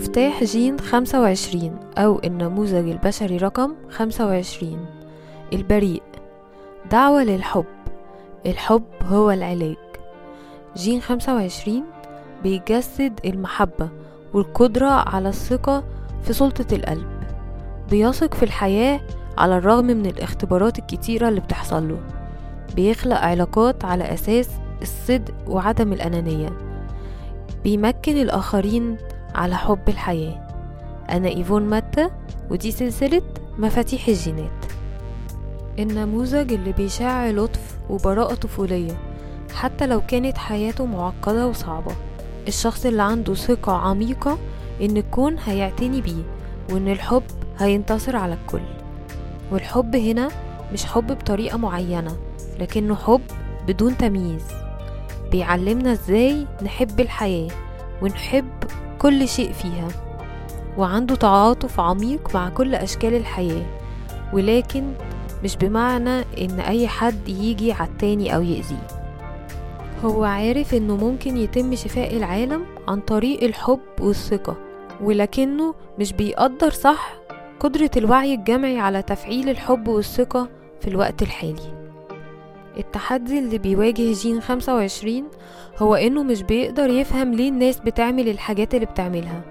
مفتاح جين 25 أو النموذج البشري رقم 25 البريء. دعوة للحب. الحب هو العلاج. جين 25 بيجسد المحبة والقدرة على الثقة في سلطة القلب. بيثق في الحياة على الرغم من الاختبارات الكتيرة اللي بتحصل له. بيخلق علاقات على أساس الصدق وعدم الأنانية. بيمكن الآخرين على حب الحياة. أنا إيفون ماتا ودي سلسلة مفاتيح الجينات. النموذج اللي بيشع لطف وبراءة طفولية حتى لو كانت حياته معقدة وصعبة. الشخص اللي عنده ثقة عميقة إن الكون هيعتني بيه وإن الحب هينتصر على الكل. والحب هنا مش حب بطريقة معينة لكنه حب بدون تمييز. بيعلمنا إزاي نحب الحياة ونحب كل شيء فيها وعنده تعاطف عميق مع كل أشكال الحياة ولكن مش بمعنى إن أي حد يجي عالتاني أو يأذيه. هو عارف إنه ممكن يتم شفاء العالم عن طريق الحب والثقة ولكنه مش بيقدر صح قدرة الوعي الجمعي على تفعيل الحب والثقة في الوقت الحالي. التحدي اللي بيواجه جين 25 هو إنه مش بيقدر يفهم ليه الناس بتعمل الحاجات اللي بتعملها.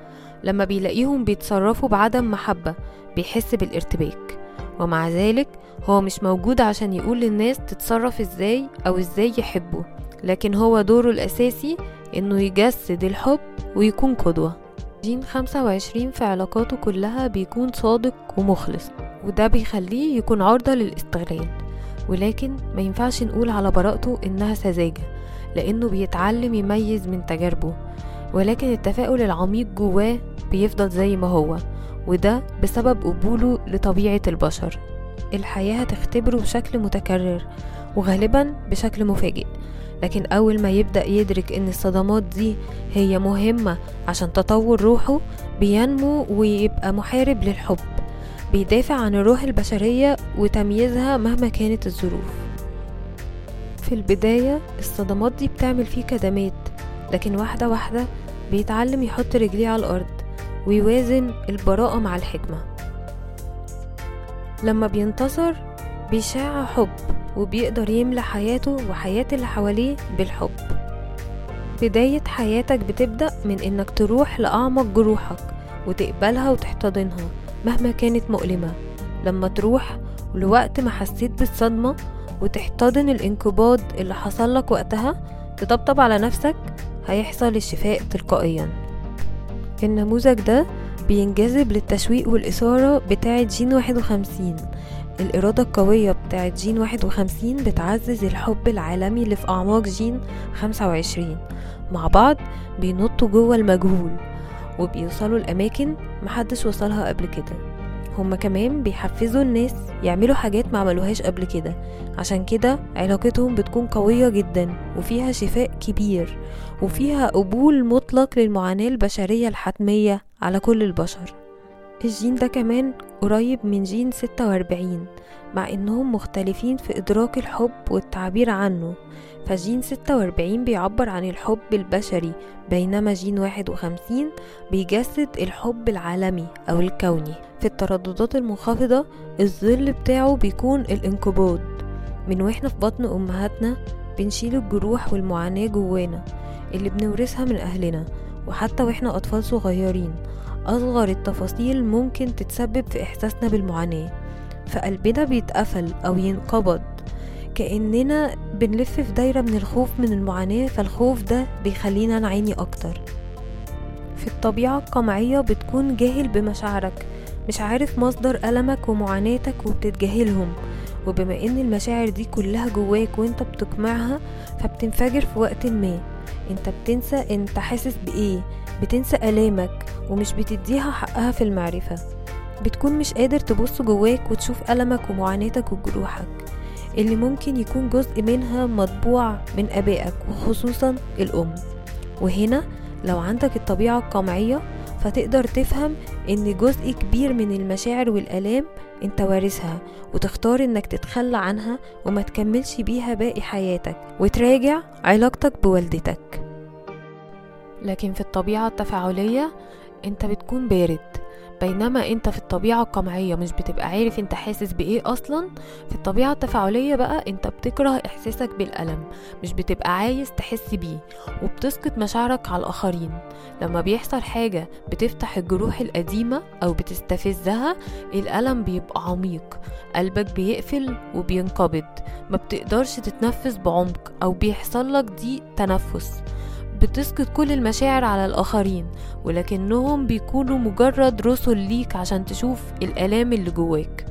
لما بيلاقيهم بيتصرفوا بعدم محبة بيحس بالارتباك. ومع ذلك هو مش موجود عشان يقول للناس تتصرف إزاي أو إزاي يحبوا. لكن هو دوره الأساسي إنه يجسد الحب ويكون قدوة. جين 25 في علاقاته كلها بيكون صادق ومخلص وده بيخليه يكون عرضة للاستغلال. ولكن ما ينفعش نقول على براءته إنها سذاجة لأنه بيتعلم يميز من تجاربه ولكن التفاؤل العميق جواه بيفضل زي ما هو وده بسبب قبوله لطبيعة البشر. الحياة هتختبره بشكل متكرر وغالبا بشكل مفاجئ لكن أول ما يبدأ يدرك إن الصدمات دي هي مهمة عشان تطور روحه بينمو ويبقى محارب للحب. بيدافع عن الروح البشرية وتمييزها مهما كانت الظروف. في البداية الصدمات دي بتعمل فيه كدمات لكن واحدة واحدة بيتعلم يحط رجليه على الأرض ويوازن البراءة مع الحكمة. لما بينتصر بيشاع حب وبيقدر يملى حياته وحياة اللي حواليه بالحب. بداية حياتك بتبدأ من إنك تروح لأعمق جروحك وتقبلها وتحتضنها مهما كانت مؤلمة لما تروح لوقت ما حسيت بالصدمة وتحتضن الانقباض اللي حصلك وقتها تطبطب على نفسك هيحصل الشفاء تلقائيا. النموذج ده بينجذب للتشويق والإثارة بتاعة جين واحد وخمسين. الإرادة القوية بتاعة جين واحد وخمسين بتعزز الحب العالمي اللي في أعماق جين خمسة وعشرين. مع بعض بينطوا جوه المجهول. وبيوصلوا لأماكن محدش وصلها قبل كده. هما كمان بيحفزوا الناس يعملوا حاجات ما عملوهاش قبل كده. عشان كده علاقتهم بتكون قوية جدا وفيها شفاء كبير وفيها قبول مطلق للمعاناة البشرية الحتمية على كل البشر. الجين ده كمان قريب من جين 46 مع إنهم مختلفين في إدراك الحب والتعبير عنه. فجين 46 بيعبر عن الحب البشري بينما جين 51 بيجسد الحب العالمي أو الكوني. في الترددات المنخفضة الظل بتاعه بيكون الانقباض. من وإحنا في بطن أمهاتنا بنشيل الجروح والمعاناة جوانا اللي بنورثها من أهلنا وحتى وإحنا أطفال صغيرين. أصغر التفاصيل ممكن تتسبب في إحساسنا بالمعاناة. فقلبنا بيتقفل أو ينقبض. كأننا بنلف في دايرة من الخوف من المعاناة فالخوف ده بيخلينا نعاني أكتر. في الطبيعة القمعية بتكون جاهل بمشاعرك مش عارف مصدر ألمك ومعاناتك وبتتجاهلهم. وبما إن المشاعر دي كلها جواك وإنت بتقمعها فبتنفجر في وقت ما. إنت بتنسى إنت حاسس بإيه بتنسى آلامك ومش بتديها حقها في المعرفة. بتكون مش قادر تبص جواك وتشوف ألمك ومعاناتك وجروحك. اللي ممكن يكون جزء منها مطبوع من أبائك وخصوصا الأم. وهنا لو عندك الطبيعة القمعية فتقدر تفهم إن جزء كبير من المشاعر والآلام أنت وارثها وتختار إنك تتخلى عنها وما تكملش بيها باقي حياتك وتراجع علاقتك بوالدتك. لكن في الطبيعة التفاعلية أنت بتكون بارد. بينما انت في الطبيعة القمعية مش بتبقى عارف انت حاسس بإيه أصلا؟ في الطبيعة التفاعلية بقى انت بتكره إحساسك بالألم مش بتبقى عايز تحس بيه وبتسقط مشاعرك على الآخرين. لما بيحصل حاجة بتفتح الجروح القديمة أو بتستفزها الألم بيبقى عميق قلبك بيقفل وبينقبض ما بتقدرش تتنفس بعمق أو بيحصل لك ضيق تنفس. بتسقط كل المشاعر على الآخرين ولكنهم بيكونوا مجرد رسل ليك عشان تشوف الآلام اللي جواك.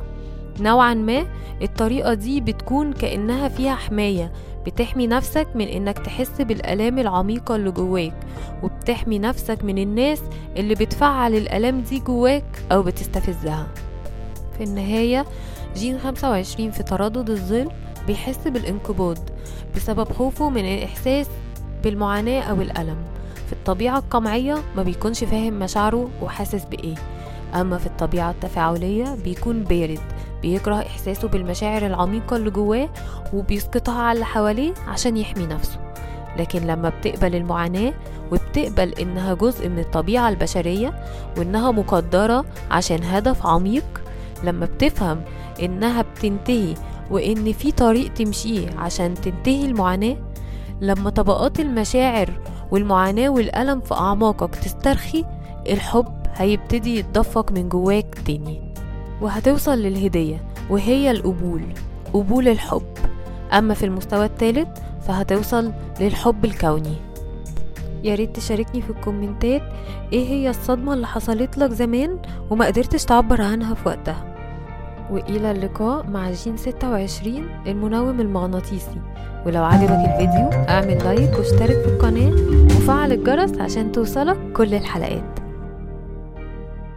نوعا ما الطريقة دي بتكون كأنها فيها حماية بتحمي نفسك من إنك تحس بالآلام العميقة اللي جواك وبتحمي نفسك من الناس اللي بتفعل الآلام دي جواك أو بتستفزها. في النهاية جين 25 في تردد الظل بيحس بالانقباض بسبب خوفه من الإحساس بالمعاناة أو الألم. في الطبيعة القمعية ما بيكونش فاهم مشاعره وحاسس بإيه. أما في الطبيعة التفاعلية بيكون بارد بيكره إحساسه بالمشاعر العميقة اللي جواه وبيسقطها على اللي حواليه عشان يحمي نفسه. لكن لما بتقبل المعاناة وبتقبل إنها جزء من الطبيعة البشرية وإنها مقدرة عشان هدف عميق لما بتفهم إنها بتنتهي وإن في طريق تمشيه عشان تنتهي المعاناة لما طبقات المشاعر والمعاناة والألم في أعماقك تسترخي الحب هيبتدي يتدفق من جواك تاني. وهتوصل للهدية وهي القبول قبول الحب. أما في المستوى الثالث فهتوصل للحب الكوني. يا ريت تشاركني في الكومنتات إيه هي الصدمة اللي حصلت لك زمان وما قدرتش تعبر عنها في وقتها. وإلى اللقاء مع جين 26 المنوم المغناطيسي. ولو عجبك الفيديو اعمل like واشترك في القناة وفعل الجرس عشان توصلك كل الحلقات.